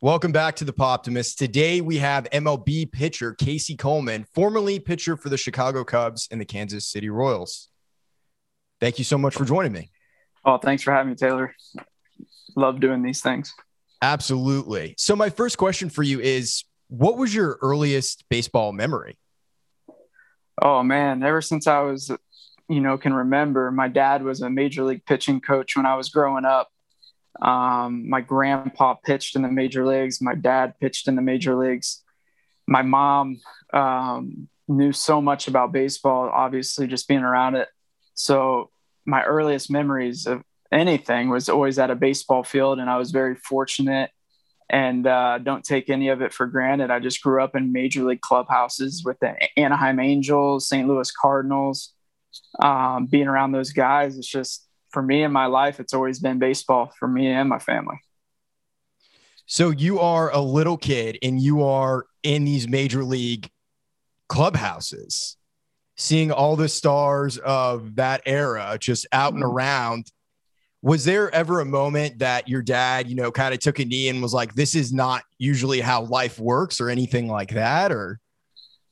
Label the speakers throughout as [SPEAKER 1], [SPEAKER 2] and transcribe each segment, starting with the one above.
[SPEAKER 1] Welcome back to the Pop Poptimist. Today we have MLB pitcher Casey Coleman, formerly pitcher for the Chicago Cubs and the Kansas City Royals. Thank you so much for joining me.
[SPEAKER 2] Oh, thanks for having me, Taylor. Love doing these things.
[SPEAKER 1] Absolutely. So, my first question for you is what was your earliest baseball memory?
[SPEAKER 2] Oh, man. Ever since I was, you know, can remember, my dad was a major league pitching coach when I was growing up. Um, my grandpa pitched in the major leagues. My dad pitched in the major leagues. My mom um, knew so much about baseball, obviously, just being around it. So, my earliest memories of anything was always at a baseball field, and I was very fortunate and uh, don't take any of it for granted. I just grew up in major league clubhouses with the Anaheim Angels, St. Louis Cardinals. Um, being around those guys, it's just for me in my life, it's always been baseball for me and my family.
[SPEAKER 1] So you are a little kid and you are in these major league clubhouses, seeing all the stars of that era just out and mm-hmm. around. Was there ever a moment that your dad, you know, kind of took a knee and was like, this is not usually how life works or anything like that? Or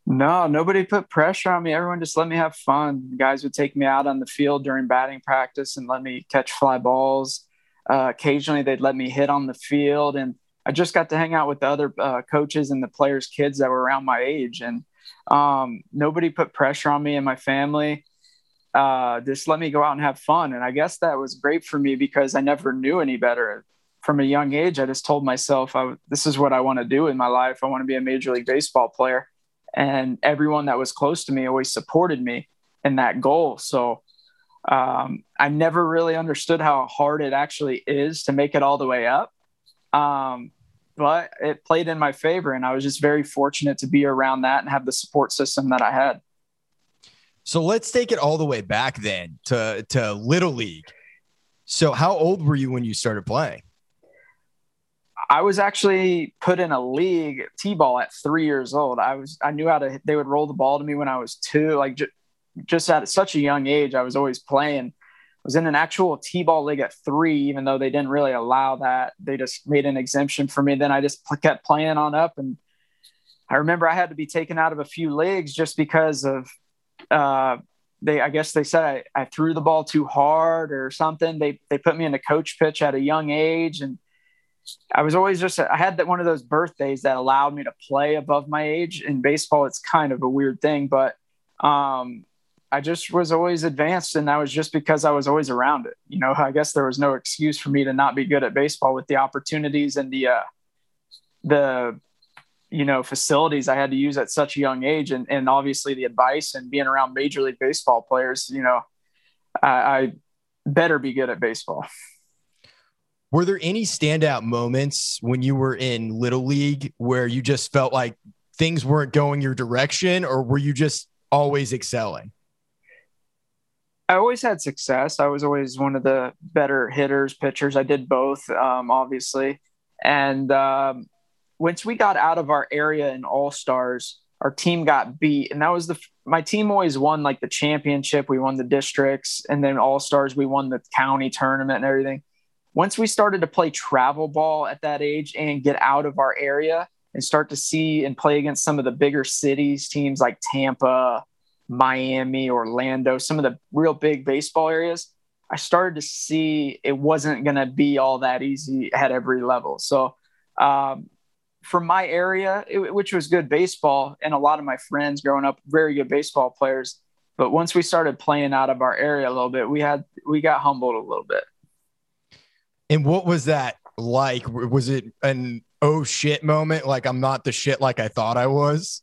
[SPEAKER 2] no, nobody put pressure on me. Everyone just let me have fun. guys would take me out on the field during batting practice and let me catch fly balls. Uh, occasionally, they'd let me hit on the field, and I just got to hang out with the other uh, coaches and the players' kids that were around my age. And um, nobody put pressure on me and my family. Uh, just let me go out and have fun. And I guess that was great for me because I never knew any better. From a young age, I just told myself, I, "This is what I want to do in my life. I want to be a major league baseball player." And everyone that was close to me always supported me in that goal. So um, I never really understood how hard it actually is to make it all the way up. Um, but it played in my favor, and I was just very fortunate to be around that and have the support system that I had.
[SPEAKER 1] So let's take it all the way back then to to little league. So how old were you when you started playing?
[SPEAKER 2] I was actually put in a league t-ball at three years old. I was I knew how to. They would roll the ball to me when I was two. Like ju- just at such a young age, I was always playing. I was in an actual t-ball league at three, even though they didn't really allow that. They just made an exemption for me. Then I just kept playing on up, and I remember I had to be taken out of a few leagues just because of. Uh, they, I guess they said I, I threw the ball too hard or something. They they put me in a coach pitch at a young age, and I was always just I had that one of those birthdays that allowed me to play above my age. In baseball, it's kind of a weird thing, but um, I just was always advanced, and that was just because I was always around it. You know, I guess there was no excuse for me to not be good at baseball with the opportunities and the uh, the you know facilities I had to use at such a young age, and and obviously the advice and being around major league baseball players. You know, I, I better be good at baseball.
[SPEAKER 1] Were there any standout moments when you were in Little League where you just felt like things weren't going your direction, or were you just always excelling?
[SPEAKER 2] I always had success. I was always one of the better hitters, pitchers. I did both, um, obviously. And um, once we got out of our area in All Stars, our team got beat, and that was the my team always won like the championship. We won the districts, and then All Stars, we won the county tournament and everything once we started to play travel ball at that age and get out of our area and start to see and play against some of the bigger cities, teams like Tampa, Miami, Orlando, some of the real big baseball areas, I started to see it wasn't going to be all that easy at every level. So, um, for my area, it, which was good baseball, and a lot of my friends growing up, very good baseball players. But once we started playing out of our area a little bit, we had we got humbled a little bit.
[SPEAKER 1] And what was that like? Was it an oh shit moment? Like I'm not the shit like I thought I was?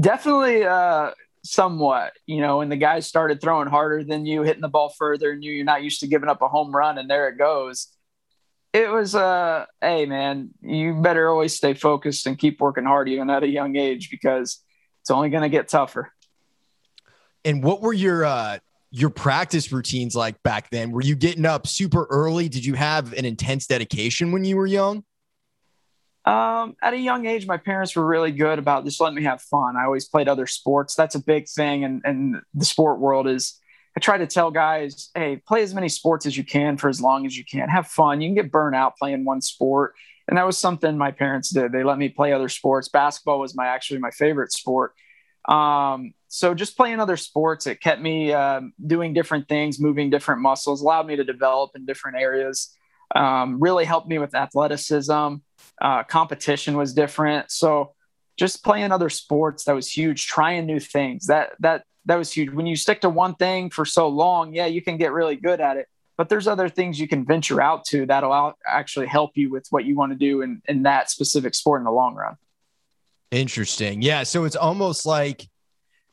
[SPEAKER 2] Definitely uh somewhat, you know, when the guys started throwing harder than you, hitting the ball further and you, you're not used to giving up a home run and there it goes. It was uh hey man, you better always stay focused and keep working hard even at a young age because it's only gonna get tougher.
[SPEAKER 1] And what were your uh your practice routines like back then? Were you getting up super early? Did you have an intense dedication when you were young?
[SPEAKER 2] Um, at a young age, my parents were really good about just letting me have fun. I always played other sports. That's a big thing. And, and the sport world is, I try to tell guys, hey, play as many sports as you can for as long as you can. Have fun. You can get burnt out playing one sport. and that was something my parents did. They let me play other sports. Basketball was my actually my favorite sport. Um, so just playing other sports, it kept me uh, doing different things, moving different muscles, allowed me to develop in different areas. Um, really helped me with athleticism. Uh, competition was different. So just playing other sports that was huge. Trying new things that that that was huge. When you stick to one thing for so long, yeah, you can get really good at it but there's other things you can venture out to that'll actually help you with what you want to do in, in that specific sport in the long run.
[SPEAKER 1] Interesting. Yeah. So it's almost like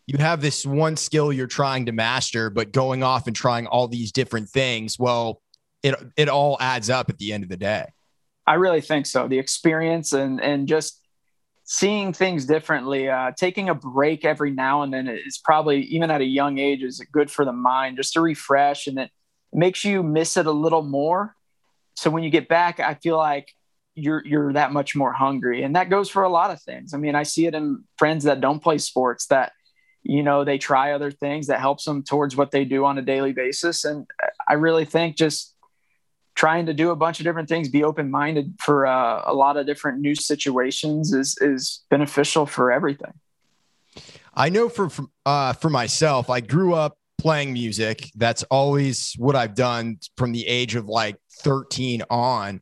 [SPEAKER 1] you have this one skill you're trying to master, but going off and trying all these different things, well, it it all adds up at the end of the day.
[SPEAKER 2] I really think so. The experience and and just seeing things differently, uh, taking a break every now and then is probably even at a young age is good for the mind just to refresh and it makes you miss it a little more. So when you get back, I feel like you're you're that much more hungry, and that goes for a lot of things. I mean, I see it in friends that don't play sports that you know they try other things that helps them towards what they do on a daily basis, and I really think just trying to do a bunch of different things, be open minded for uh, a lot of different new situations is is beneficial for everything.
[SPEAKER 1] I know for for, uh, for myself, I grew up playing music. That's always what I've done from the age of like 13 on.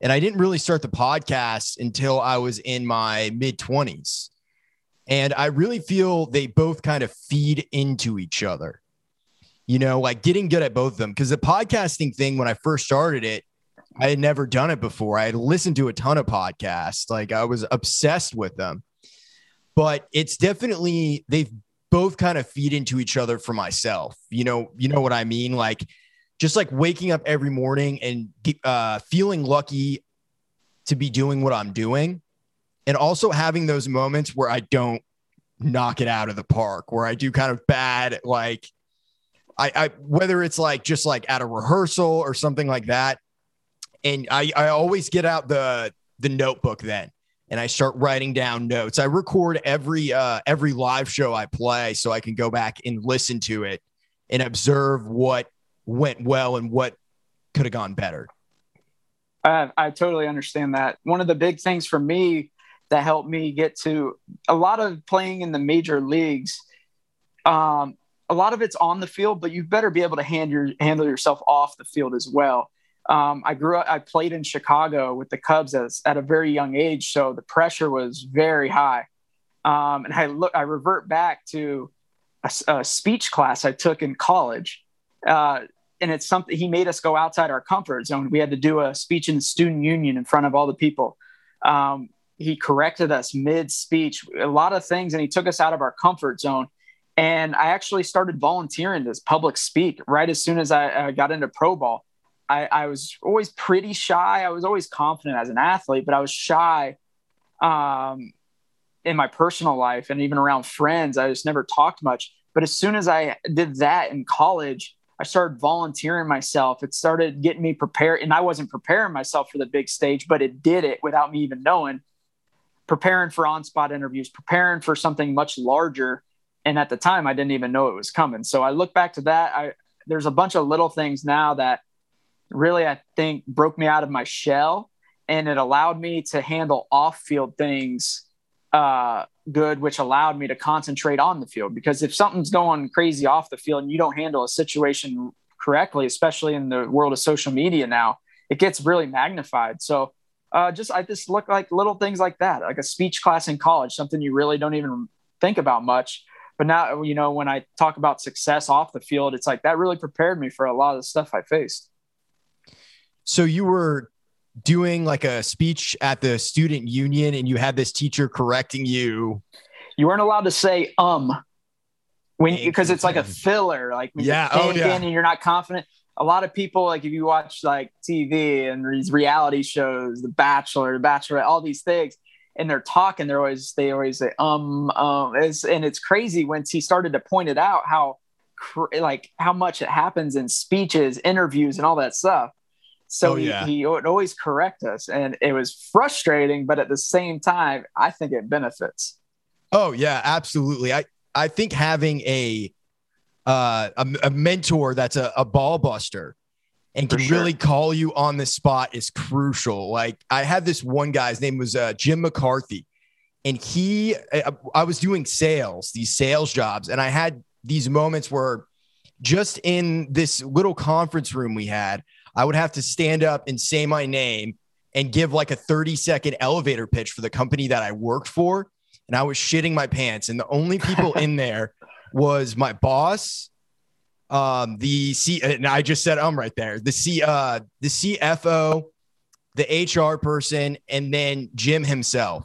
[SPEAKER 1] And I didn't really start the podcast until I was in my mid 20s. And I really feel they both kind of feed into each other. You know, like getting good at both of them. Because the podcasting thing, when I first started it, I had never done it before. I had listened to a ton of podcasts, like I was obsessed with them. But it's definitely, they've both kind of feed into each other for myself. You know, you know what I mean? Like just like waking up every morning and uh, feeling lucky to be doing what I'm doing. And also having those moments where I don't knock it out of the park, where I do kind of bad, like I, I whether it's like just like at a rehearsal or something like that. And I, I always get out the the notebook then and I start writing down notes. I record every uh, every live show I play so I can go back and listen to it and observe what went well and what could have gone better.
[SPEAKER 2] I, I totally understand that. One of the big things for me that helped me get to a lot of playing in the major leagues. Um, a lot of it's on the field, but you better be able to hand your, handle yourself off the field as well. Um, I grew up, I played in Chicago with the Cubs as, at a very young age. So the pressure was very high. Um, and I look, I revert back to a, a speech class I took in college. Uh, and it's something he made us go outside our comfort zone. We had to do a speech in the student union in front of all the people. Um, he corrected us mid speech, a lot of things, and he took us out of our comfort zone. And I actually started volunteering to public speak right as soon as I, I got into pro ball. I, I was always pretty shy. I was always confident as an athlete, but I was shy um, in my personal life and even around friends. I just never talked much. But as soon as I did that in college, I started volunteering myself. It started getting me prepared. And I wasn't preparing myself for the big stage, but it did it without me even knowing. Preparing for on spot interviews, preparing for something much larger. And at the time, I didn't even know it was coming. So I look back to that. I, there's a bunch of little things now that really, I think, broke me out of my shell and it allowed me to handle off field things uh, good, which allowed me to concentrate on the field. Because if something's going crazy off the field and you don't handle a situation correctly, especially in the world of social media now, it gets really magnified. So, uh, just I just look like little things like that, like a speech class in college, something you really don't even think about much. But now, you know, when I talk about success off the field, it's like that really prepared me for a lot of the stuff I faced.
[SPEAKER 1] So you were doing like a speech at the student union and you had this teacher correcting you.
[SPEAKER 2] You weren't allowed to say um when because it's like a filler, like
[SPEAKER 1] yeah, oh, yeah.
[SPEAKER 2] and you're not confident. A lot of people, like if you watch like TV and these reality shows, The Bachelor, The Bachelorette, all these things, and they're talking, they're always they always say um um, it's, and it's crazy once he started to point it out how like how much it happens in speeches, interviews, and all that stuff so oh, yeah. he, he would always correct us. And it was frustrating, but at the same time, I think it benefits.
[SPEAKER 1] Oh, yeah, absolutely. I, I think having a, uh, a, a mentor that's a, a ball buster and can sure. really call you on the spot is crucial. Like I had this one guy's name was uh, Jim McCarthy, and he, I was doing sales, these sales jobs, and I had these moments where just in this little conference room we had, I would have to stand up and say my name and give like a 30 second elevator pitch for the company that I worked for. And I was shitting my pants. And the only people in there was my boss, um, the C, and I just said I'm right there, the C, uh, the CFO, the HR person, and then Jim himself.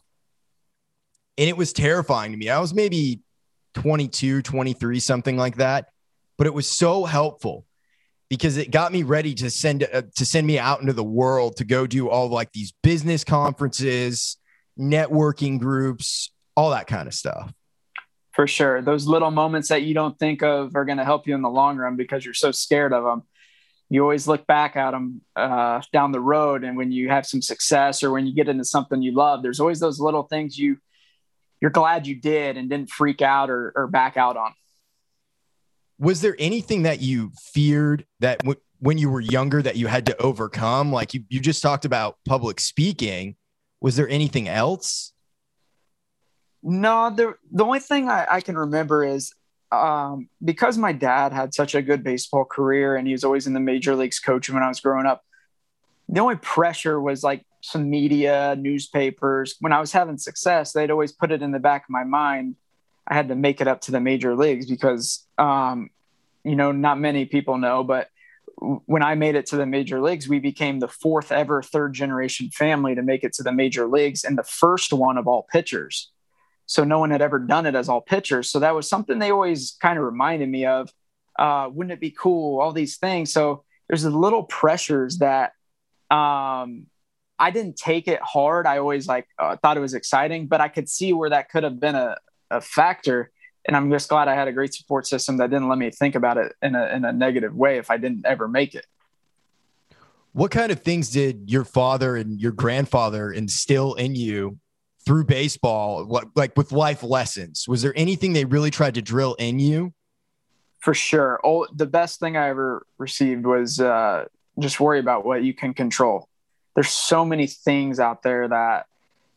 [SPEAKER 1] And it was terrifying to me. I was maybe 22, 23, something like that. But it was so helpful because it got me ready to send uh, to send me out into the world to go do all like these business conferences, networking groups, all that kind of stuff.
[SPEAKER 2] For sure. Those little moments that you don't think of are going to help you in the long run because you're so scared of them. You always look back at them uh, down the road. And when you have some success or when you get into something you love, there's always those little things you, you're glad you did and didn't freak out or, or back out on
[SPEAKER 1] was there anything that you feared that w- when you were younger that you had to overcome? Like you, you just talked about public speaking. Was there anything else?
[SPEAKER 2] No, the the only thing I, I can remember is um, because my dad had such a good baseball career and he was always in the major leagues coaching when I was growing up. The only pressure was like some media, newspapers. When I was having success, they'd always put it in the back of my mind I had to make it up to the major leagues because, um, you know, not many people know, but when I made it to the major leagues, we became the fourth ever third generation family to make it to the major leagues and the first one of all pitchers. So no one had ever done it as all pitchers. So that was something they always kind of reminded me of. Uh, wouldn't it be cool? All these things. So there's the little pressures that um, I didn't take it hard. I always like uh, thought it was exciting, but I could see where that could have been a, a factor. And I'm just glad I had a great support system that didn't let me think about it in a, in a negative way if I didn't ever make it.
[SPEAKER 1] What kind of things did your father and your grandfather instill in you through baseball, like with life lessons? Was there anything they really tried to drill in you?
[SPEAKER 2] For sure. Oh, the best thing I ever received was uh, just worry about what you can control. There's so many things out there that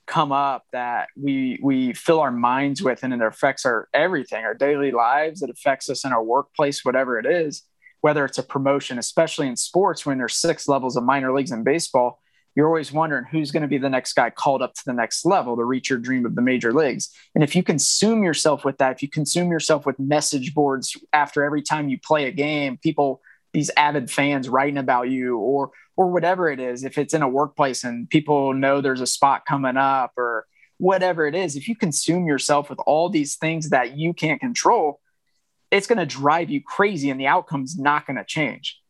[SPEAKER 2] come up that we we fill our minds with and it affects our everything our daily lives it affects us in our workplace whatever it is whether it's a promotion especially in sports when there's six levels of minor leagues in baseball you're always wondering who's going to be the next guy called up to the next level to reach your dream of the major leagues. And if you consume yourself with that if you consume yourself with message boards after every time you play a game people these avid fans writing about you or or whatever it is if it's in a workplace and people know there's a spot coming up or whatever it is if you consume yourself with all these things that you can't control it's going to drive you crazy and the outcome's not going to change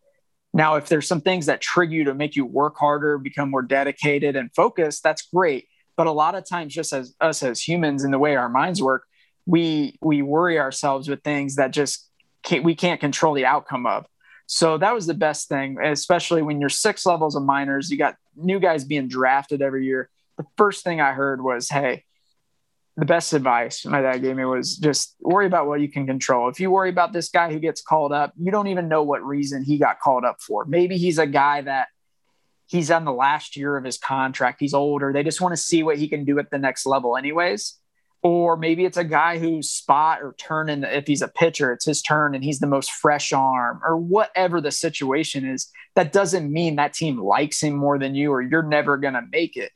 [SPEAKER 2] now if there's some things that trigger you to make you work harder become more dedicated and focused that's great but a lot of times just as us as humans and the way our minds work we we worry ourselves with things that just can't, we can't control the outcome of so that was the best thing, especially when you're six levels of minors, you got new guys being drafted every year. The first thing I heard was, hey, the best advice my dad gave me was just worry about what you can control. If you worry about this guy who gets called up, you don't even know what reason he got called up for. Maybe he's a guy that he's on the last year of his contract. He's older. They just want to see what he can do at the next level, anyways or maybe it's a guy who's spot or turning if he's a pitcher it's his turn and he's the most fresh arm or whatever the situation is that doesn't mean that team likes him more than you or you're never going to make it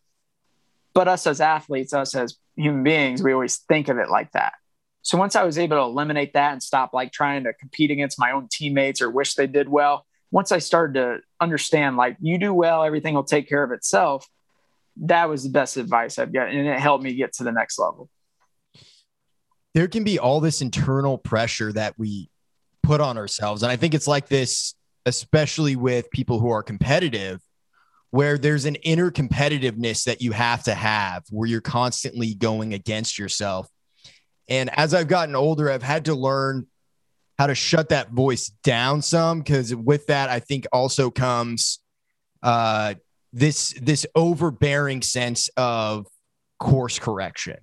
[SPEAKER 2] but us as athletes us as human beings we always think of it like that so once i was able to eliminate that and stop like trying to compete against my own teammates or wish they did well once i started to understand like you do well everything will take care of itself that was the best advice i've got and it helped me get to the next level
[SPEAKER 1] there can be all this internal pressure that we put on ourselves. And I think it's like this, especially with people who are competitive, where there's an inner competitiveness that you have to have where you're constantly going against yourself. And as I've gotten older, I've had to learn how to shut that voice down some because with that, I think also comes uh, this this overbearing sense of course correction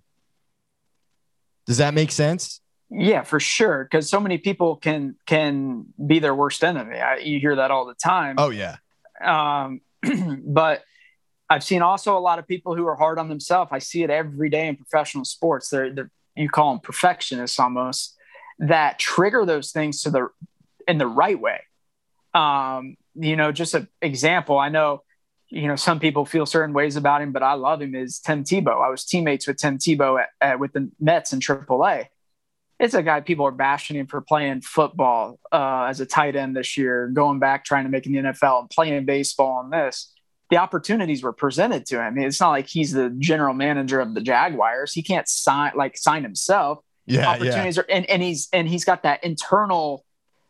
[SPEAKER 1] does that make sense?
[SPEAKER 2] Yeah, for sure. Because so many people can can be their worst enemy. I, you hear that all the time.
[SPEAKER 1] Oh yeah.
[SPEAKER 2] Um, but I've seen also a lot of people who are hard on themselves. I see it every day in professional sports. They're, they're you call them perfectionists almost that trigger those things to the in the right way. Um, you know, just an example. I know, you know, some people feel certain ways about him, but I love him. Is Tim Tebow? I was teammates with Tim Tebow at, at, with the Mets in AAA. It's a guy people are bashing him for playing football uh, as a tight end this year, going back trying to make in the NFL and playing baseball on this the opportunities were presented to him. It's not like he's the general manager of the Jaguars. He can't sign like sign himself.
[SPEAKER 1] Yeah,
[SPEAKER 2] opportunities
[SPEAKER 1] yeah.
[SPEAKER 2] are and, and he's and he's got that internal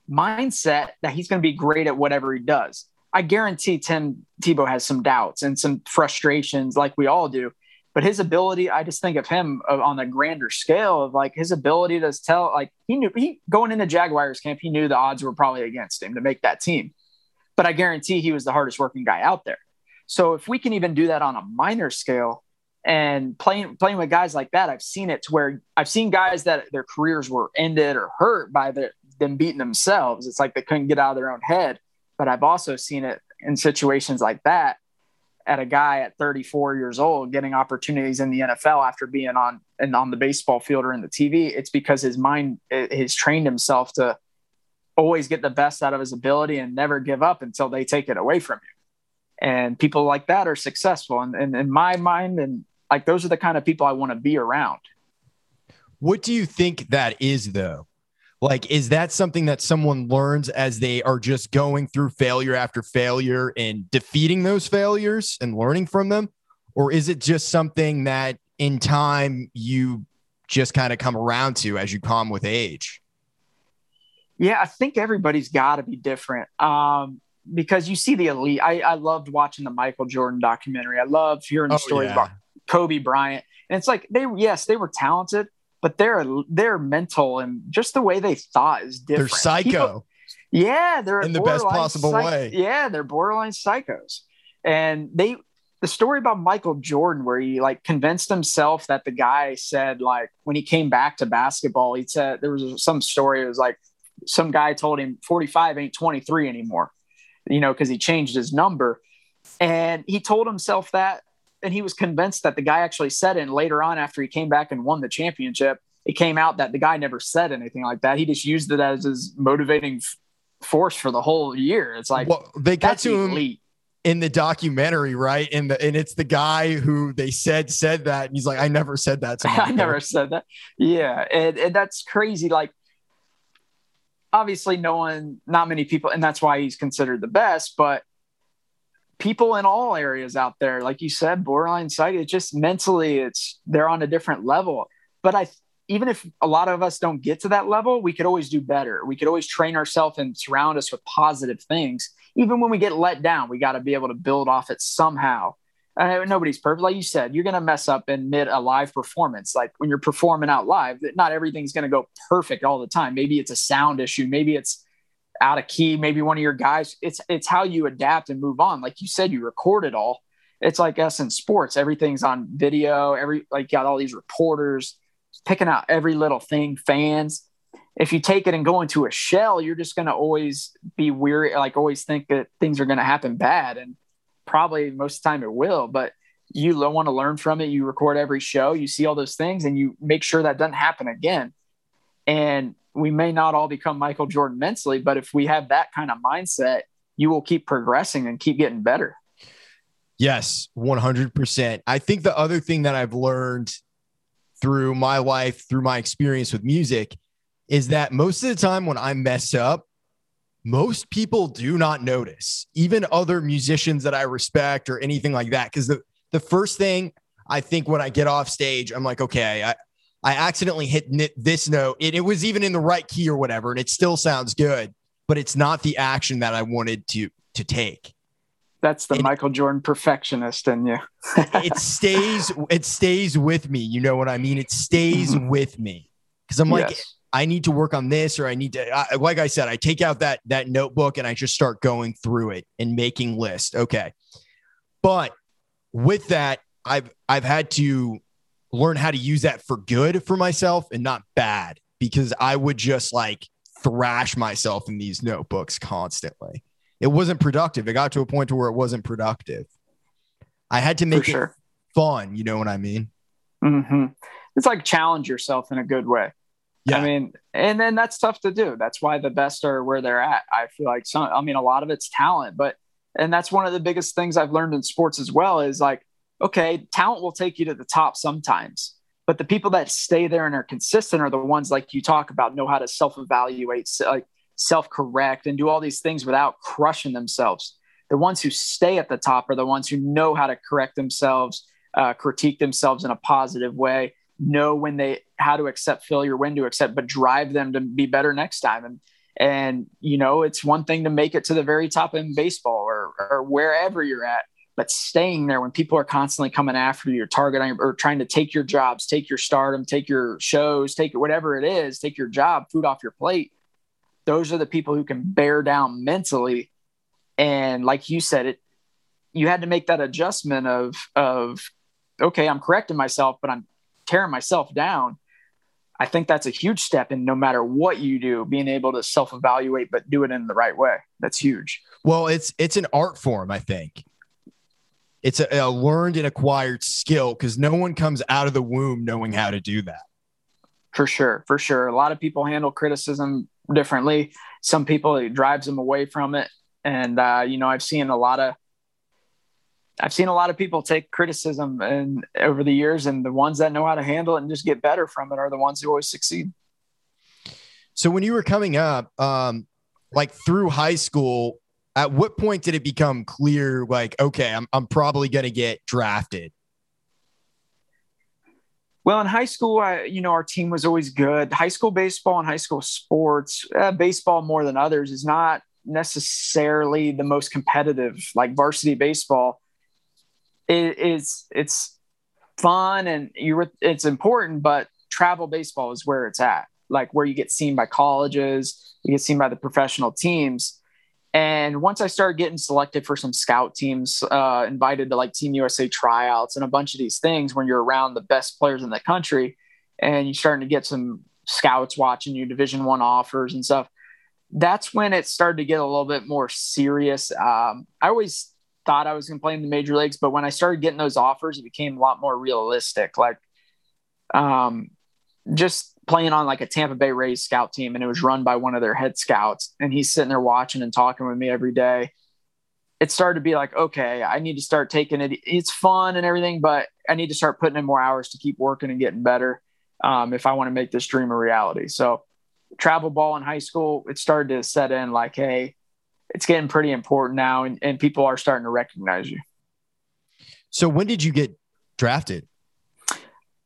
[SPEAKER 2] mindset that he's going to be great at whatever he does. I guarantee Tim Tebow has some doubts and some frustrations like we all do. But his ability, I just think of him uh, on a grander scale of like his ability to tell, like he knew he going into Jaguars camp, he knew the odds were probably against him to make that team. But I guarantee he was the hardest working guy out there. So if we can even do that on a minor scale and playing playing with guys like that, I've seen it to where I've seen guys that their careers were ended or hurt by the, them beating themselves. It's like they couldn't get out of their own head. But I've also seen it in situations like that at a guy at 34 years old getting opportunities in the NFL after being on and on the baseball field or in the TV. It's because his mind eh, has trained himself to always get the best out of his ability and never give up until they take it away from you. And people like that are successful. And, and in my mind and like those are the kind of people i want to be around.
[SPEAKER 1] What do you think that is though like is that something that someone learns as they are just going through failure after failure and defeating those failures and learning from them or is it just something that in time you just kind of come around to as you come with age
[SPEAKER 2] yeah i think everybody's got to be different um because you see the elite. I, I loved watching the Michael Jordan documentary. I love hearing the oh, stories yeah. about Kobe Bryant. And it's like they yes, they were talented, but they're they're mental and just the way they thought is different.
[SPEAKER 1] They're psycho. People,
[SPEAKER 2] yeah, they're
[SPEAKER 1] in the best possible psych- way.
[SPEAKER 2] Yeah, they're borderline psychos. And they the story about Michael Jordan where he like convinced himself that the guy said like when he came back to basketball, he said there was some story it was like some guy told him 45 ain't 23 anymore you know, because he changed his number. And he told himself that, and he was convinced that the guy actually said it. And later on, after he came back and won the championship, it came out that the guy never said anything like that. He just used it as his motivating f- force for the whole year. It's like,
[SPEAKER 1] well, they got to elite. him in the documentary, right? And the and it's the guy who they said said that, and he's like, I never said that.
[SPEAKER 2] I never said that. Yeah, and, and that's crazy. Like obviously no one not many people and that's why he's considered the best but people in all areas out there like you said borderline sight, it's just mentally it's they're on a different level but i even if a lot of us don't get to that level we could always do better we could always train ourselves and surround us with positive things even when we get let down we got to be able to build off it somehow uh, nobody's perfect. Like you said, you're going to mess up in mid a live performance. Like when you're performing out live, not everything's going to go perfect all the time. Maybe it's a sound issue. Maybe it's out of key. Maybe one of your guys. It's it's how you adapt and move on. Like you said, you record it all. It's like us in sports. Everything's on video. Every like got all these reporters picking out every little thing. Fans. If you take it and go into a shell, you're just going to always be weary. Like always think that things are going to happen bad and probably most of the time it will, but you want to learn from it. You record every show, you see all those things, and you make sure that doesn't happen again. And we may not all become Michael Jordan mentally, but if we have that kind of mindset, you will keep progressing and keep getting better.
[SPEAKER 1] Yes, 100%. I think the other thing that I've learned through my life, through my experience with music, is that most of the time when I mess up, most people do not notice, even other musicians that I respect or anything like that. Because the, the first thing I think when I get off stage, I'm like, okay, I, I accidentally hit this note. It, it was even in the right key or whatever, and it still sounds good, but it's not the action that I wanted to to take.
[SPEAKER 2] That's the and Michael Jordan perfectionist in you.
[SPEAKER 1] it stays. It stays with me. You know what I mean? It stays mm-hmm. with me because I'm like, yes. I need to work on this or I need to I, like I said I take out that that notebook and I just start going through it and making lists. Okay. But with that I've I've had to learn how to use that for good for myself and not bad. because I would just like thrash myself in these notebooks constantly. It wasn't productive. It got to a point to where it wasn't productive. I had to make it fun. You know what I mean?
[SPEAKER 2] Mm-hmm. It's like challenge yourself in a good way. Yeah. I mean, and then that's tough to do. That's why the best are where they're at. I feel like some, I mean, a lot of it's talent, but, and that's one of the biggest things I've learned in sports as well is like, okay, talent will take you to the top sometimes, but the people that stay there and are consistent are the ones like you talk about, know how to self evaluate, like self correct, and do all these things without crushing themselves. The ones who stay at the top are the ones who know how to correct themselves, uh, critique themselves in a positive way, know when they how to accept failure, when to accept, but drive them to be better next time. And and you know, it's one thing to make it to the very top in baseball or or wherever you're at, but staying there when people are constantly coming after you, targeting or trying to take your jobs, take your stardom, take your shows, take whatever it is, take your job, food off your plate. Those are the people who can bear down mentally. And like you said, it you had to make that adjustment of of okay, I'm correcting myself, but I'm tearing myself down. I think that's a huge step in no matter what you do, being able to self evaluate, but do it in the right way. That's huge.
[SPEAKER 1] Well, it's it's an art form, I think. It's a, a learned and acquired skill because no one comes out of the womb knowing how to do that.
[SPEAKER 2] For sure, for sure. A lot of people handle criticism differently. Some people it drives them away from it, and uh, you know I've seen a lot of I've seen a lot of people take criticism and over the years, and the ones that know how to handle it and just get better from it are the ones who always succeed.
[SPEAKER 1] So when you were coming up, um, like through high school, at what point did it become clear, like, okay, I'm I'm probably going to get drafted?
[SPEAKER 2] Well, in high school, I, you know, our team was always good. High school baseball and high school sports, uh, baseball more than others, is not necessarily the most competitive. Like varsity baseball, it is it's fun and you it's important, but travel baseball is where it's at, like where you get seen by colleges, you get seen by the professional teams. And once I started getting selected for some scout teams, uh, invited to like Team USA tryouts and a bunch of these things when you're around the best players in the country and you're starting to get some scouts watching you division one offers and stuff that's when it started to get a little bit more serious um, i always thought I was going to play in the major leagues, but when I started getting those offers, it became a lot more realistic. Like, um, just playing on like a Tampa Bay Rays scout team, and it was run by one of their head scouts, and he's sitting there watching and talking with me every day. It started to be like, okay, I need to start taking it. It's fun and everything, but I need to start putting in more hours to keep working and getting better um, if I want to make this dream a reality. So, travel ball in high school, it started to set in like, hey, it's getting pretty important now, and, and people are starting to recognize you.
[SPEAKER 1] So, when did you get drafted?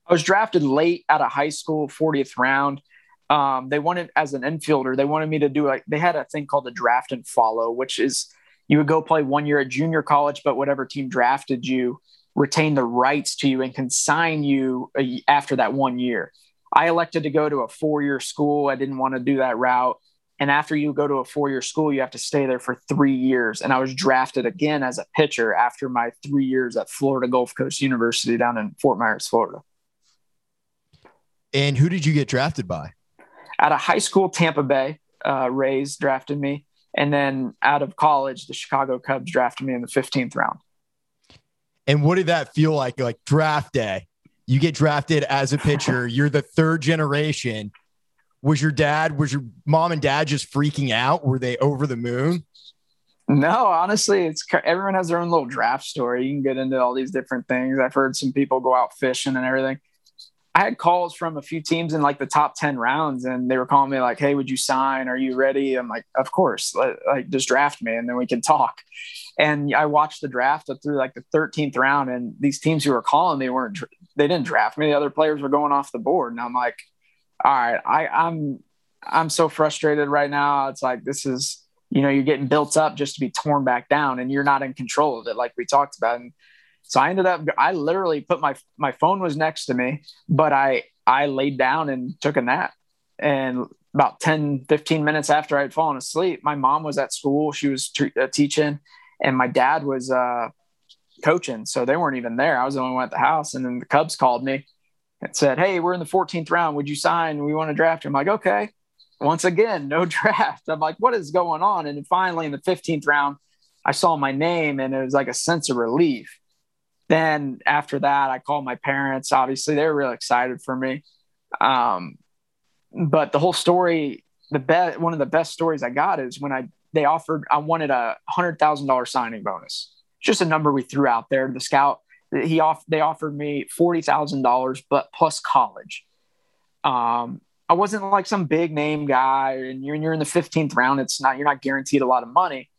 [SPEAKER 2] I was drafted late out of high school, 40th round. Um, they wanted as an infielder, they wanted me to do like they had a thing called the draft and follow, which is you would go play one year at junior college, but whatever team drafted you retain the rights to you and can sign you after that one year. I elected to go to a four year school. I didn't want to do that route. And after you go to a four year school, you have to stay there for three years. And I was drafted again as a pitcher after my three years at Florida Gulf Coast University down in Fort Myers, Florida.
[SPEAKER 1] And who did you get drafted by?
[SPEAKER 2] Out of high school, Tampa Bay uh, Rays drafted me. And then out of college, the Chicago Cubs drafted me in the 15th round.
[SPEAKER 1] And what did that feel like? Like draft day, you get drafted as a pitcher, you're the third generation was your dad was your mom and dad just freaking out were they over the moon
[SPEAKER 2] no honestly it's everyone has their own little draft story you can get into all these different things i've heard some people go out fishing and everything i had calls from a few teams in like the top 10 rounds and they were calling me like hey would you sign? Are you ready? I'm like of course. Like just draft me and then we can talk. And i watched the draft up through like the 13th round and these teams who were calling me weren't they didn't draft me. The other players were going off the board and i'm like all right, I, I'm I'm so frustrated right now. It's like this is you know you're getting built up just to be torn back down, and you're not in control of it, like we talked about. And so I ended up I literally put my my phone was next to me, but I I laid down and took a nap. And about 10, 15 minutes after I'd fallen asleep, my mom was at school. She was t- uh, teaching, and my dad was uh, coaching. So they weren't even there. I was the only one at the house. And then the Cubs called me and said, Hey, we're in the 14th round. Would you sign? We want to draft you. I'm like, okay. Once again, no draft. I'm like, what is going on? And finally in the 15th round, I saw my name and it was like a sense of relief. Then after that, I called my parents. Obviously, they were really excited for me. Um, but the whole story, the best one of the best stories I got is when I they offered I wanted a hundred thousand dollar signing bonus. Just a number we threw out there. The scout he off they offered me forty thousand dollars, but plus college. Um, I wasn't like some big name guy, and you're, you're in the fifteenth round. It's not you're not guaranteed a lot of money.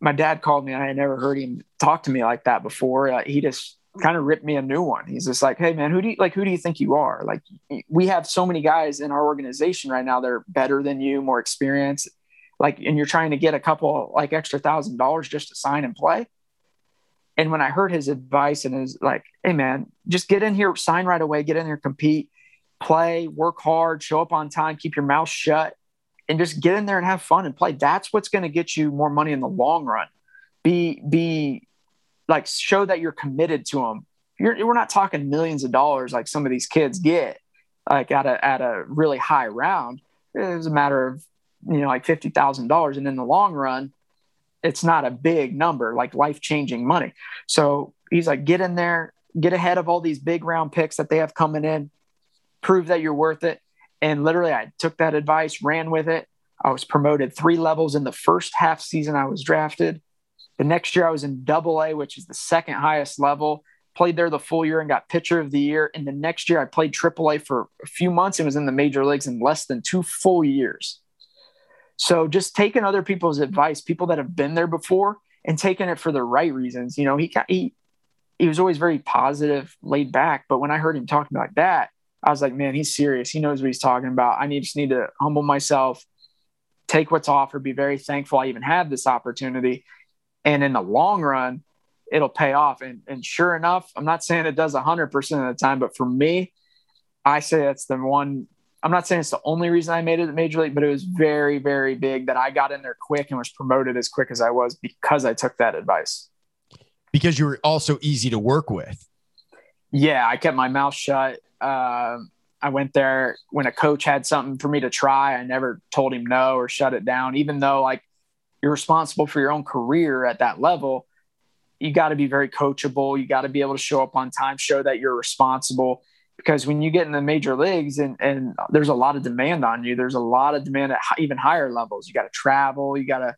[SPEAKER 2] My dad called me, I had never heard him talk to me like that before. Uh, he just kind of ripped me a new one. He's just like, "Hey man, who do you like? Who do you think you are? Like, we have so many guys in our organization right now. They're better than you, more experienced. Like, and you're trying to get a couple like extra thousand dollars just to sign and play." And when I heard his advice and his like, "Hey man, just get in here, sign right away, get in there, compete, play, work hard, show up on time, keep your mouth shut, and just get in there and have fun and play. That's what's going to get you more money in the long run. Be be like show that you're committed to them. You're, we're not talking millions of dollars like some of these kids get like at a at a really high round. It's a matter of you know like fifty thousand dollars, and in the long run, it's not a big number like life changing money. So he's like, get in there, get ahead of all these big round picks that they have coming in, prove that you're worth it. And literally, I took that advice, ran with it. I was promoted three levels in the first half season I was drafted. The next year I was in double A, which is the second highest level. Played there the full year and got pitcher of the year. And the next year I played triple A for a few months and was in the major leagues in less than two full years. So just taking other people's advice, people that have been there before and taking it for the right reasons. You know, he he he was always very positive, laid back. But when I heard him talking like that, I was like, man, he's serious. He knows what he's talking about. I need just need to humble myself, take what's offered, be very thankful I even had this opportunity, and in the long run it'll pay off. And, and sure enough i'm not saying it does 100% of the time but for me i say that's the one i'm not saying it's the only reason i made it at major league but it was very very big that i got in there quick and was promoted as quick as i was because i took that advice.
[SPEAKER 1] Because you were also easy to work with.
[SPEAKER 2] Yeah i kept my mouth shut uh, i went there when a coach had something for me to try. I never told him no or shut it down even though like you're responsible for your own career at that level. You got to be very coachable. You got to be able to show up on time show that you're responsible because when you get in the major leagues and, and there's a lot of demand on you there's a lot of demand at even higher levels. You got to travel you got to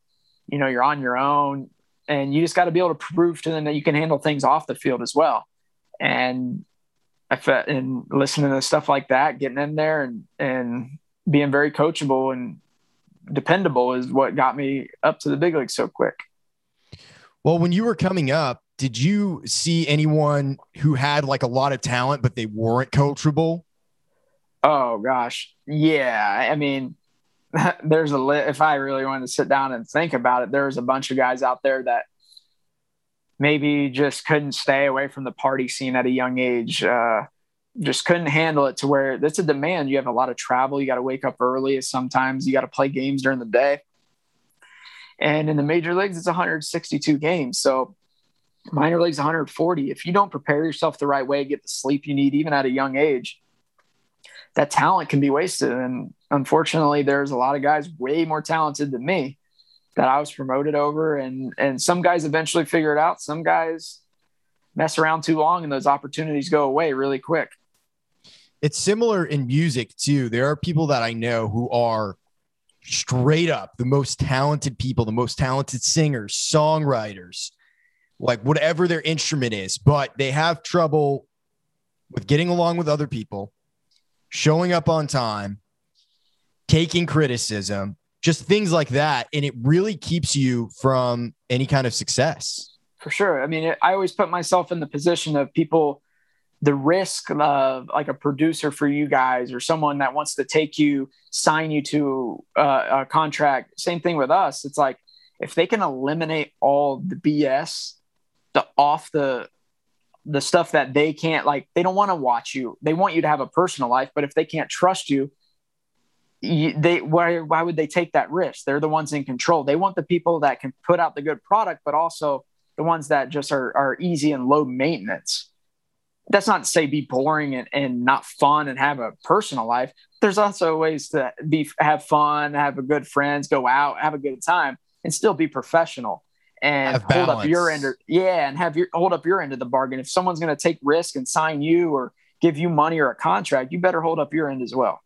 [SPEAKER 2] you know you're on your own and you just got to be able to prove to them that you can handle things off the field as well. And if, and listening to stuff like that getting in there and and being very coachable and dependable is what got me up to the big leagues so quick.
[SPEAKER 1] Well, when you were coming up, did you see anyone who had like a lot of talent, but they weren't coachable?
[SPEAKER 2] Oh gosh. Yeah. I mean, there's a li- if I really wanted to sit down and think about it, there's a bunch of guys out there that maybe just couldn't stay away from the party scene at a young age. Uh, just couldn't handle it to where that's a demand. You have a lot of travel. You got to wake up early. Sometimes you got to play games during the day. And in the major leagues, it's 162 games. So minor leagues 140. If you don't prepare yourself the right way, get the sleep you need, even at a young age, that talent can be wasted. And unfortunately, there's a lot of guys way more talented than me that I was promoted over. And and some guys eventually figure it out. Some guys mess around too long and those opportunities go away really quick
[SPEAKER 1] it's similar in music too. There are people that I know who are straight up the most talented people, the most talented singers, songwriters, like whatever their instrument is, but they have trouble with getting along with other people, showing up on time, taking criticism, just things like that. And it really keeps you from any kind of success.
[SPEAKER 2] For sure. I mean, I always put myself in the position of people the risk of like a producer for you guys or someone that wants to take you sign you to uh, a contract same thing with us it's like if they can eliminate all the bs the off the the stuff that they can't like they don't want to watch you they want you to have a personal life but if they can't trust you, you they why why would they take that risk they're the ones in control they want the people that can put out the good product but also the ones that just are, are easy and low maintenance that's not to say be boring and, and not fun and have a personal life. There's also ways to be have fun, have a good friends, go out, have a good time, and still be professional and hold up your end. Of, yeah, and have your hold up your end of the bargain. If someone's going to take risk and sign you or give you money or a contract, you better hold up your end as well.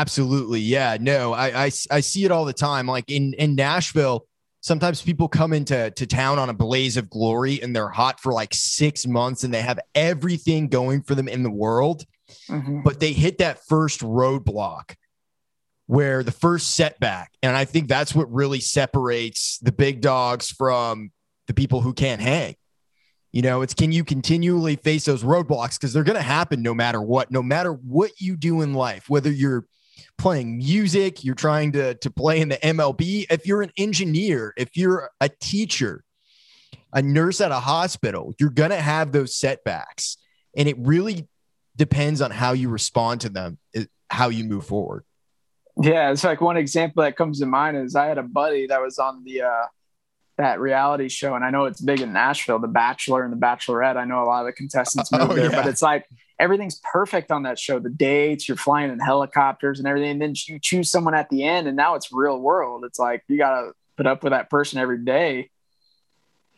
[SPEAKER 1] Absolutely, yeah. No, I I, I see it all the time. Like in in Nashville sometimes people come into to town on a blaze of glory and they're hot for like six months and they have everything going for them in the world. Mm-hmm. But they hit that first roadblock where the first setback. And I think that's what really separates the big dogs from the people who can't hang. You know, it's can you continually face those roadblocks because they're going to happen no matter what, no matter what you do in life, whether you're playing music, you're trying to, to play in the MLB, if you're an engineer, if you're a teacher, a nurse at a hospital, you're going to have those setbacks. And it really depends on how you respond to them, how you move forward.
[SPEAKER 2] Yeah, it's like one example that comes to mind is I had a buddy that was on the uh, that reality show, and I know it's big in Nashville, The Bachelor and The Bachelorette. I know a lot of the contestants move oh, there, yeah. but it's like everything's perfect on that show. The dates, you're flying in helicopters and everything. And then you choose someone at the end, and now it's real world. It's like you gotta put up with that person every day.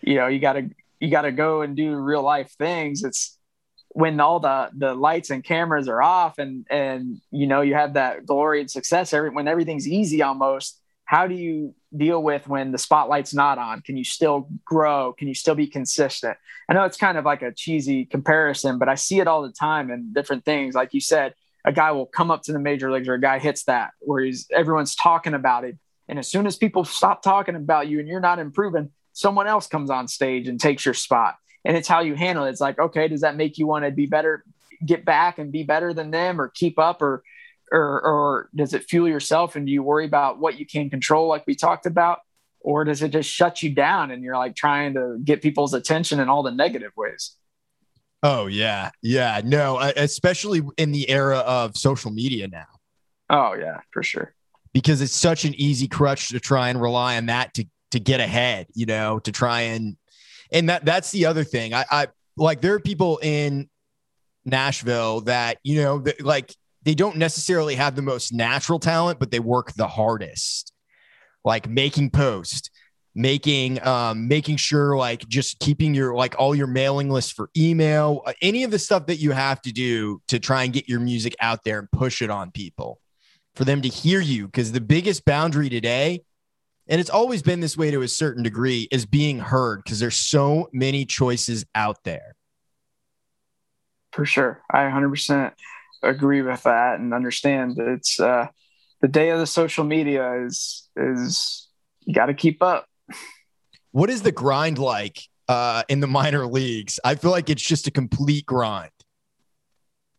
[SPEAKER 2] You know, you gotta you gotta go and do real life things. It's when all the the lights and cameras are off and and you know you have that glory and success every when everything's easy almost how do you deal with when the spotlight's not on? Can you still grow? Can you still be consistent? I know it's kind of like a cheesy comparison, but I see it all the time in different things. Like you said, a guy will come up to the major leagues or a guy hits that where he's everyone's talking about it. And as soon as people stop talking about you and you're not improving, someone else comes on stage and takes your spot. And it's how you handle it. It's like, okay, does that make you want to be better, get back and be better than them or keep up or or, or does it fuel yourself? And do you worry about what you can control like we talked about? Or does it just shut you down and you're like trying to get people's attention in all the negative ways?
[SPEAKER 1] Oh yeah. Yeah. No uh, especially in the era of social media now.
[SPEAKER 2] Oh yeah for sure.
[SPEAKER 1] Because it's such an easy crutch to try and rely on that to to get ahead you know to try and and that that's the other thing. I i like there are people in nashville that you know that, like they don't necessarily have the most natural talent, but they work the hardest, like making post, making um making sure like just keeping your like all your mailing lists for email uh, any of the stuff that you have to do to try and get your music out there and push it on people for them to hear you. Because the biggest boundary today and it's always been this way to a certain degree is being heard. Because there's so many choices out there.
[SPEAKER 2] For sure. I 100% agree with that and understand that it's uh, the day of the social media is is you got to keep up.
[SPEAKER 1] What is the grind like uh, in the minor leagues? I feel like it's just a complete grind.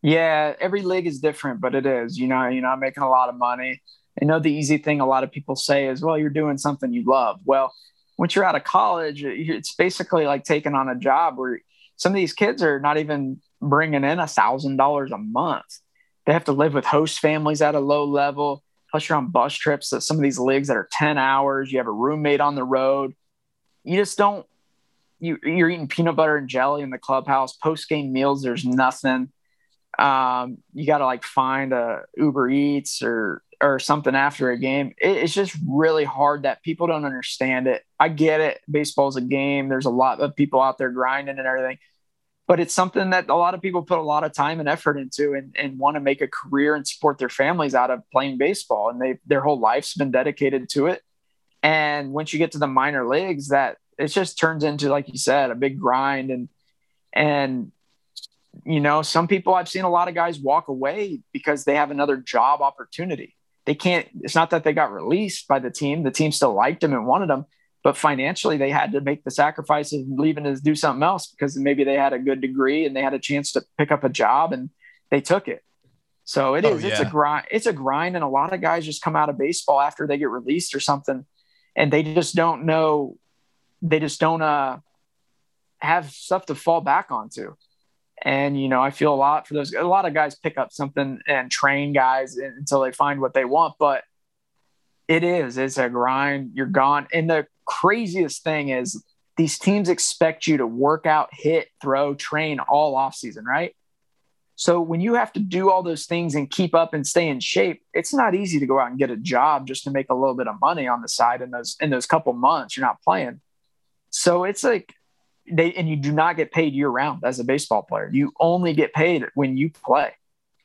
[SPEAKER 2] Yeah, every league is different, but it is. You know, you're not making a lot of money. I know the easy thing a lot of people say is, well, you're doing something you love. Well, once you're out of college, it's basically like taking on a job where some of these kids are not even bringing in a thousand dollars a month. They have to live with host families at a low level. Plus, you're on bus trips to some of these leagues that are 10 hours. You have a roommate on the road. You just don't, you, you're eating peanut butter and jelly in the clubhouse. Post game meals, there's nothing. Um, you got to like find a Uber Eats or or something after a game. It, it's just really hard that people don't understand it. I get it. Baseball's a game. There's a lot of people out there grinding and everything but it's something that a lot of people put a lot of time and effort into and, and want to make a career and support their families out of playing baseball and they their whole life's been dedicated to it and once you get to the minor leagues that it just turns into like you said a big grind and and you know some people i've seen a lot of guys walk away because they have another job opportunity they can't it's not that they got released by the team the team still liked them and wanted them but financially they had to make the sacrifice of leaving to do something else because maybe they had a good degree and they had a chance to pick up a job and they took it. So it oh, oh, yeah. it's a grind. It's a grind. And a lot of guys just come out of baseball after they get released or something and they just don't know. They just don't, uh, have stuff to fall back onto. And, you know, I feel a lot for those, a lot of guys pick up something and train guys until they find what they want, but it is, it's a grind. You're gone. And the craziest thing is these teams expect you to work out, hit, throw, train all off season, right? So when you have to do all those things and keep up and stay in shape, it's not easy to go out and get a job just to make a little bit of money on the side in those in those couple months you're not playing. So it's like they and you do not get paid year round as a baseball player. You only get paid when you play.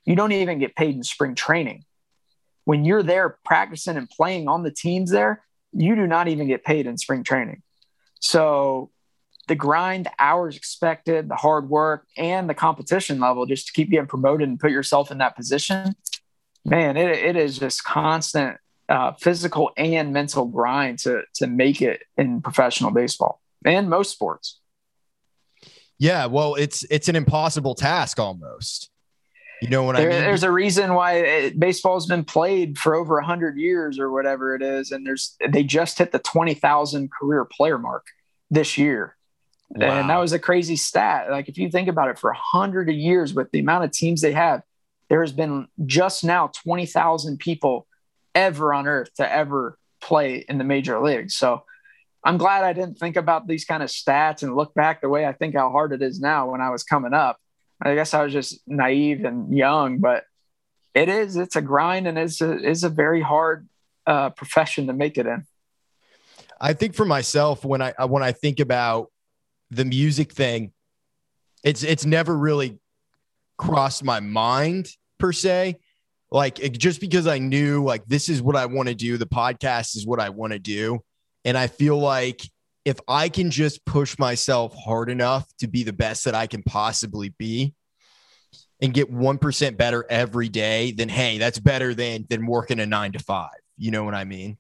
[SPEAKER 2] You don't even get paid in spring training. When you're there practicing and playing on the teams there, you do not even get paid in spring training. So the grind, hours expected, the hard work, and the competition level just to keep getting promoted and put yourself in that position, man, it, it is just constant uh, physical and mental grind to to make it in professional baseball and most sports.
[SPEAKER 1] Yeah, well, it's it's an impossible task almost. You know what
[SPEAKER 2] there,
[SPEAKER 1] I mean?
[SPEAKER 2] There's a reason why it, baseball's been played for over hundred years or whatever it is, and there's they just hit the twenty thousand career player mark this year. Wow. And that was a crazy stat. Like if you think about it, for a hundred years with the amount of teams they have, there has been just now twenty thousand people ever on earth to ever play in the major leagues. So I'm glad I didn't think about these kind of stats and look back the way I think how hard it is now when I was coming up. I guess I was just naive and young, but it is, it's a grind and it's a, it's a very hard uh, profession to make it in.
[SPEAKER 1] I think for myself, when I, when I think about the music thing, it's it's never really crossed my mind per se. Like it, just because I knew like this is what I want to do, the podcast is what I want to do, and I feel like if I can just push myself hard enough to be the best that I can possibly be and get 1% better every day, then hey, that's better than than working a 9 to 5. You know what I mean?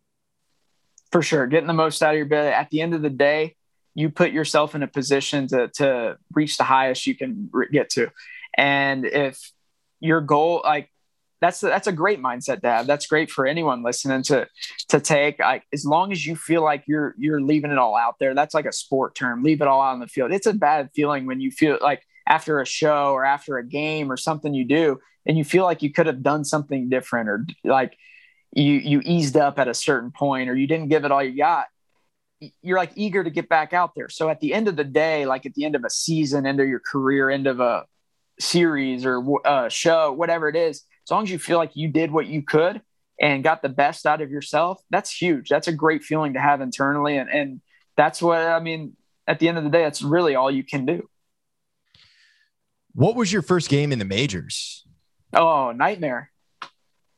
[SPEAKER 2] For sure. Getting the most out of your belly. At the end of the day, you put yourself in a position to to reach the highest you can get to and if your goal like that's that's a great mindset to have that's great for anyone listening to to take like as long as you feel like you're you're leaving it all out there that's like a sport term leave it all out on the field it's a bad feeling when you feel like after a show or after a game or something you do and you feel like you could have done something different or like you you eased up at a certain point or you didn't give it all you got you're like eager to get back out there. So at the end of the day, like at the end of a season, end of your career, end of a series or a uh, show, whatever it is, as long as you feel like you did what you could and got the best out of yourself, that's huge. That's a great feeling to have internally. And, and that's what, I mean, at the end of the day, that's really all you can do.
[SPEAKER 1] What was your first game in the majors?
[SPEAKER 2] Oh, nightmare.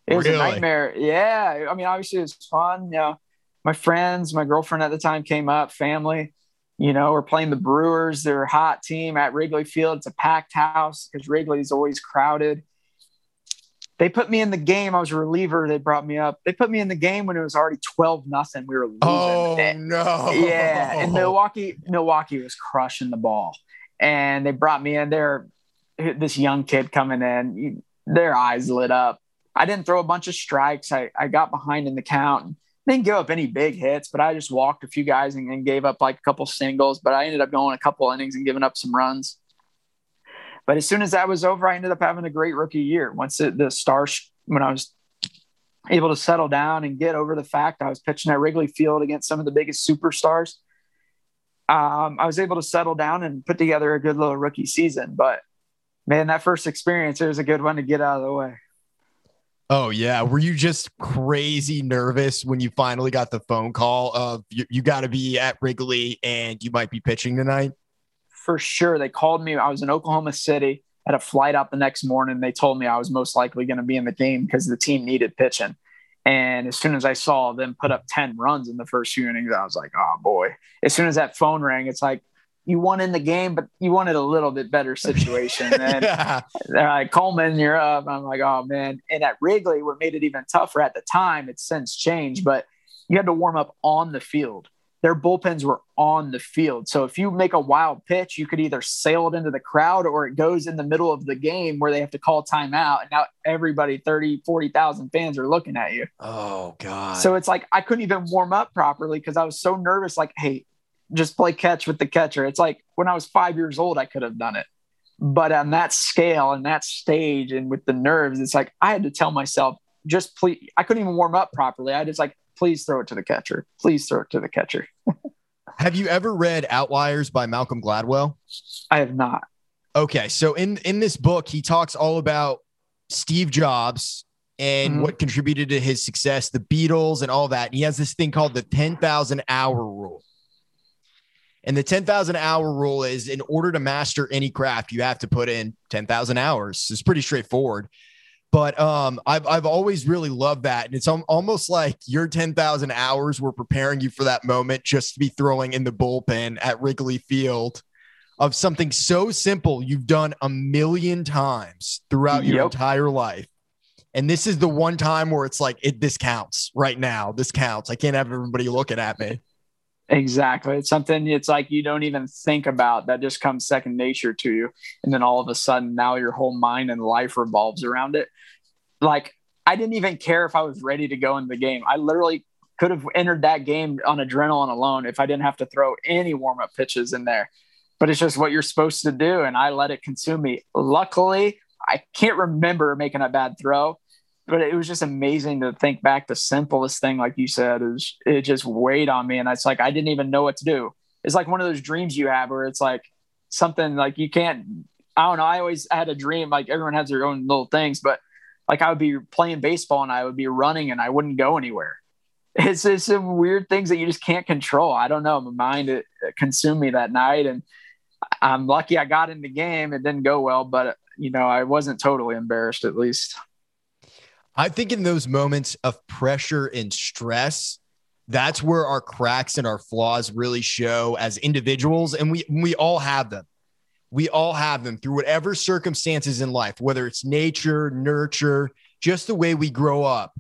[SPEAKER 2] It was really? a nightmare. Yeah. I mean, obviously it was fun. You know, my friends, my girlfriend at the time came up, family. You know, we're playing the Brewers. They're a hot team at Wrigley Field. It's a packed house because Wrigley's always crowded. They put me in the game. I was a reliever. They brought me up. They put me in the game when it was already 12 nothing. We were losing.
[SPEAKER 1] Oh, no.
[SPEAKER 2] Yeah. And Milwaukee, Milwaukee was crushing the ball. And they brought me in there. This young kid coming in, their eyes lit up. I didn't throw a bunch of strikes. I, I got behind in the count didn't give up any big hits, but I just walked a few guys and, and gave up like a couple singles. But I ended up going a couple innings and giving up some runs. But as soon as that was over, I ended up having a great rookie year. Once it, the stars, when I was able to settle down and get over the fact I was pitching at Wrigley Field against some of the biggest superstars, um, I was able to settle down and put together a good little rookie season. But man, that first experience, it was a good one to get out of the way.
[SPEAKER 1] Oh yeah, were you just crazy nervous when you finally got the phone call of you, you got to be at Wrigley and you might be pitching tonight?
[SPEAKER 2] For sure, they called me. I was in Oklahoma City. Had a flight out the next morning. They told me I was most likely going to be in the game because the team needed pitching. And as soon as I saw them put up 10 runs in the first few innings, I was like, oh boy. As soon as that phone rang, it's like, you won in the game, but you wanted a little bit better situation. And yeah. they're like, Coleman, you're up. I'm like, oh man. And at Wrigley, what made it even tougher at the time, it's since changed, but you had to warm up on the field. Their bullpens were on the field. So if you make a wild pitch, you could either sail it into the crowd or it goes in the middle of the game where they have to call timeout. And now everybody, 30, 40,000 fans are looking at you.
[SPEAKER 1] Oh, God.
[SPEAKER 2] So it's like I couldn't even warm up properly because I was so nervous. Like, hey, just play catch with the catcher. It's like when I was five years old, I could have done it. But on that scale and that stage and with the nerves, it's like I had to tell myself, just please, I couldn't even warm up properly. I just like, please throw it to the catcher. Please throw it to the catcher.
[SPEAKER 1] Have you ever read Outliers by Malcolm Gladwell?
[SPEAKER 2] I have not.
[SPEAKER 1] Okay, so in in this book, he talks all about Steve Jobs and mm-hmm. what contributed to his success, the Beatles, and all that. And he has this thing called the ten thousand hour rule. And the 10,000 hour rule is in order to master any craft, you have to put in 10,000 hours. It's pretty straightforward. But um, I've, I've always really loved that. And it's almost like your 10,000 hours were preparing you for that moment just to be throwing in the bullpen at Wrigley Field of something so simple you've done a million times throughout your yep. entire life. And this is the one time where it's like, it, this counts right now. This counts. I can't have everybody looking at me.
[SPEAKER 2] Exactly. It's something it's like you don't even think about that just comes second nature to you. And then all of a sudden now your whole mind and life revolves around it. Like I didn't even care if I was ready to go in the game. I literally could have entered that game on adrenaline alone if I didn't have to throw any warm up pitches in there. But it's just what you're supposed to do. And I let it consume me. Luckily, I can't remember making a bad throw but it was just amazing to think back. The simplest thing, like you said, is it just weighed on me, and it's like I didn't even know what to do. It's like one of those dreams you have where it's like something like you can't. I don't know. I always had a dream. Like everyone has their own little things, but like I would be playing baseball and I would be running and I wouldn't go anywhere. It's just some weird things that you just can't control. I don't know. My mind it, it consumed me that night, and I'm lucky I got in the game. It didn't go well, but you know I wasn't totally embarrassed at least.
[SPEAKER 1] I think in those moments of pressure and stress, that's where our cracks and our flaws really show as individuals. And we, we all have them. We all have them through whatever circumstances in life, whether it's nature, nurture, just the way we grow up.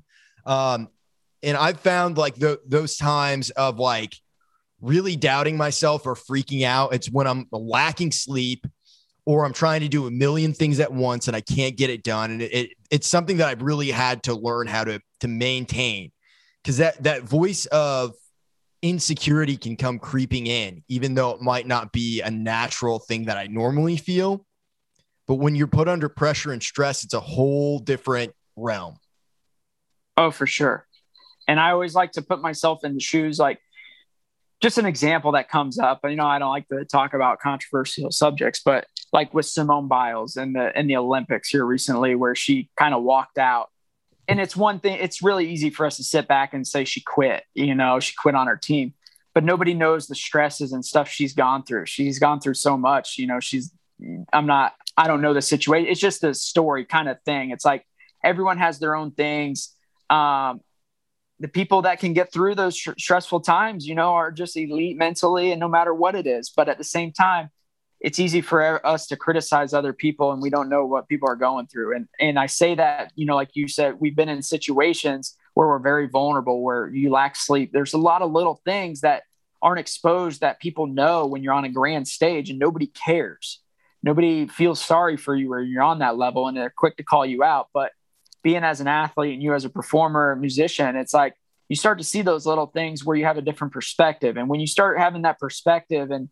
[SPEAKER 1] Um, and I've found like the, those times of like really doubting myself or freaking out. It's when I'm lacking sleep or I'm trying to do a million things at once and I can't get it done. And it, it it's something that I've really had to learn how to to maintain because that that voice of insecurity can come creeping in, even though it might not be a natural thing that I normally feel. But when you're put under pressure and stress, it's a whole different realm.
[SPEAKER 2] Oh, for sure. And I always like to put myself in the shoes like just an example that comes up. You know, I don't like to talk about controversial subjects, but like with Simone Biles in the in the Olympics here recently, where she kind of walked out. And it's one thing, it's really easy for us to sit back and say she quit, you know, she quit on her team. But nobody knows the stresses and stuff she's gone through. She's gone through so much, you know, she's I'm not I don't know the situation. It's just a story kind of thing. It's like everyone has their own things. Um, the people that can get through those stressful times, you know, are just elite mentally and no matter what it is. But at the same time, it's easy for us to criticize other people and we don't know what people are going through. And and I say that, you know, like you said, we've been in situations where we're very vulnerable, where you lack sleep. There's a lot of little things that aren't exposed that people know when you're on a grand stage and nobody cares. Nobody feels sorry for you or you're on that level and they're quick to call you out. But being as an athlete and you as a performer, musician, it's like you start to see those little things where you have a different perspective. And when you start having that perspective and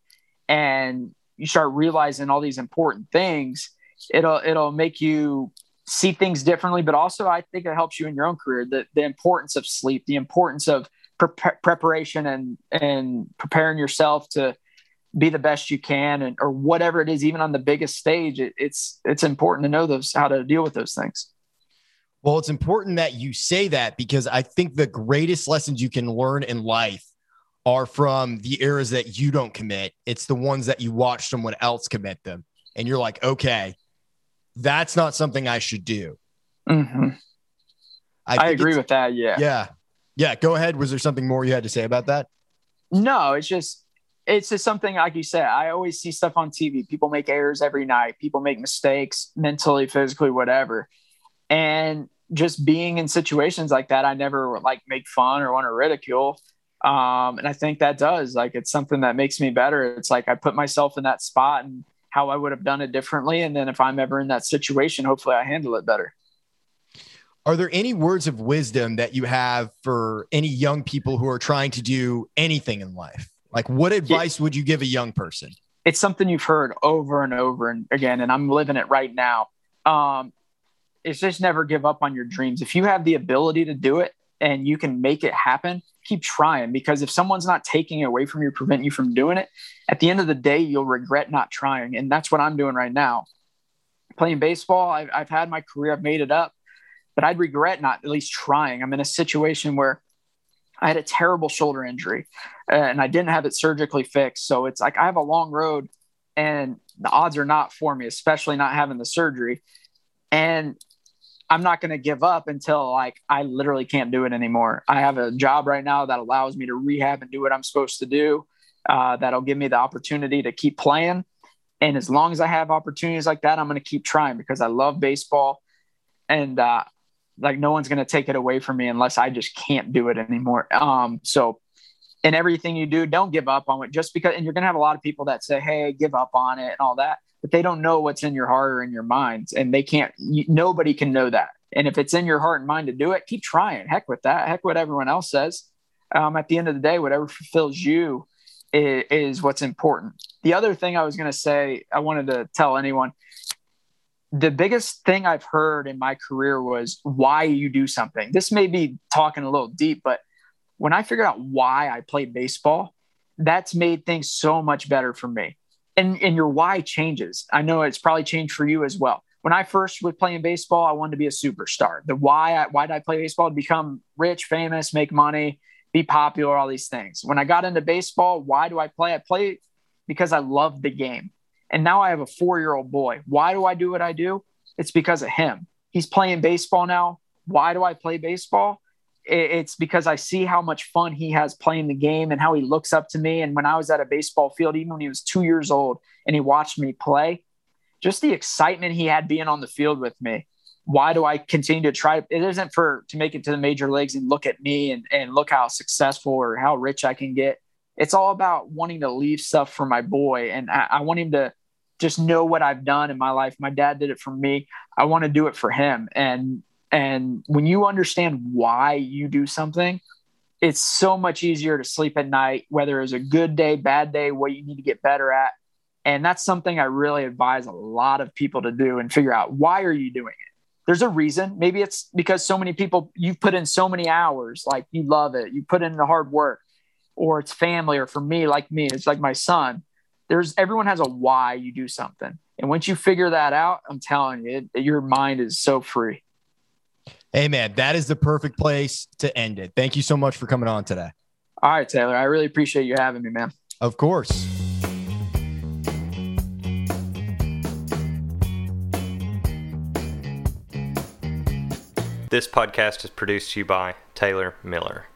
[SPEAKER 2] and you start realizing all these important things, it'll it'll make you see things differently. But also, I think it helps you in your own career. The the importance of sleep, the importance of pre- preparation, and and preparing yourself to be the best you can and or whatever it is even on the biggest stage it, it's it's important to know those how to deal with those things
[SPEAKER 1] well, it's important that you say that because I think the greatest lessons you can learn in life are from the errors that you don't commit. It's the ones that you watch someone else commit them. And you're like, okay, that's not something I should do.
[SPEAKER 2] Mm-hmm. I, I agree with that. Yeah.
[SPEAKER 1] Yeah. Yeah. Go ahead. Was there something more you had to say about that?
[SPEAKER 2] No, it's just, it's just something like you said. I always see stuff on TV. People make errors every night. People make mistakes mentally, physically, whatever. And just being in situations like that, I never like make fun or want to ridicule. Um, and I think that does like it's something that makes me better. It's like I put myself in that spot and how I would have done it differently. And then if I'm ever in that situation, hopefully I handle it better.
[SPEAKER 1] Are there any words of wisdom that you have for any young people who are trying to do anything in life? Like, what advice would you give a young person?
[SPEAKER 2] It's something you've heard over and over and again, and I'm living it right now. Um, it's just never give up on your dreams. If you have the ability to do it and you can make it happen, keep trying because if someone's not taking it away from you, prevent you from doing it, at the end of the day, you'll regret not trying. And that's what I'm doing right now. Playing baseball, I've, I've had my career, I've made it up, but I'd regret not at least trying. I'm in a situation where I had a terrible shoulder injury uh, and I didn't have it surgically fixed. So it's like I have a long road and the odds are not for me, especially not having the surgery. And I'm not going to give up until like I literally can't do it anymore. I have a job right now that allows me to rehab and do what I'm supposed to do. Uh, that'll give me the opportunity to keep playing. And as long as I have opportunities like that, I'm going to keep trying because I love baseball. And uh, like no one's going to take it away from me unless I just can't do it anymore. Um, so in everything you do, don't give up on it just because, and you're going to have a lot of people that say, Hey, give up on it and all that, but they don't know what's in your heart or in your mind. And they can't, you, nobody can know that. And if it's in your heart and mind to do it, keep trying. Heck with that. Heck what everyone else says. Um, at the end of the day, whatever fulfills you is, is what's important. The other thing I was going to say, I wanted to tell anyone the biggest thing I've heard in my career was why you do something. This may be talking a little deep, but when I figured out why I played baseball, that's made things so much better for me. And, and your why changes. I know it's probably changed for you as well. When I first was playing baseball, I wanted to be a superstar. The why, I, why did I play baseball? To become rich, famous, make money, be popular, all these things. When I got into baseball, why do I play? I play because I love the game. And now I have a four year old boy. Why do I do what I do? It's because of him. He's playing baseball now. Why do I play baseball? It's because I see how much fun he has playing the game and how he looks up to me. And when I was at a baseball field, even when he was two years old and he watched me play, just the excitement he had being on the field with me. Why do I continue to try? It isn't for to make it to the major leagues and look at me and, and look how successful or how rich I can get. It's all about wanting to leave stuff for my boy. And I, I want him to just know what I've done in my life. My dad did it for me. I want to do it for him. And and when you understand why you do something, it's so much easier to sleep at night, whether it's a good day, bad day, what you need to get better at. And that's something I really advise a lot of people to do and figure out why are you doing it? There's a reason. Maybe it's because so many people you've put in so many hours, like you love it, you put in the hard work, or it's family, or for me, like me, it's like my son there's everyone has a why you do something. And once you figure that out, I'm telling you, it, your mind is so free.
[SPEAKER 1] Hey, man, that is the perfect place to end it. Thank you so much for coming on today.
[SPEAKER 2] All right, Taylor. I really appreciate you having me, man.
[SPEAKER 1] Of course.
[SPEAKER 3] This podcast is produced to you by Taylor Miller.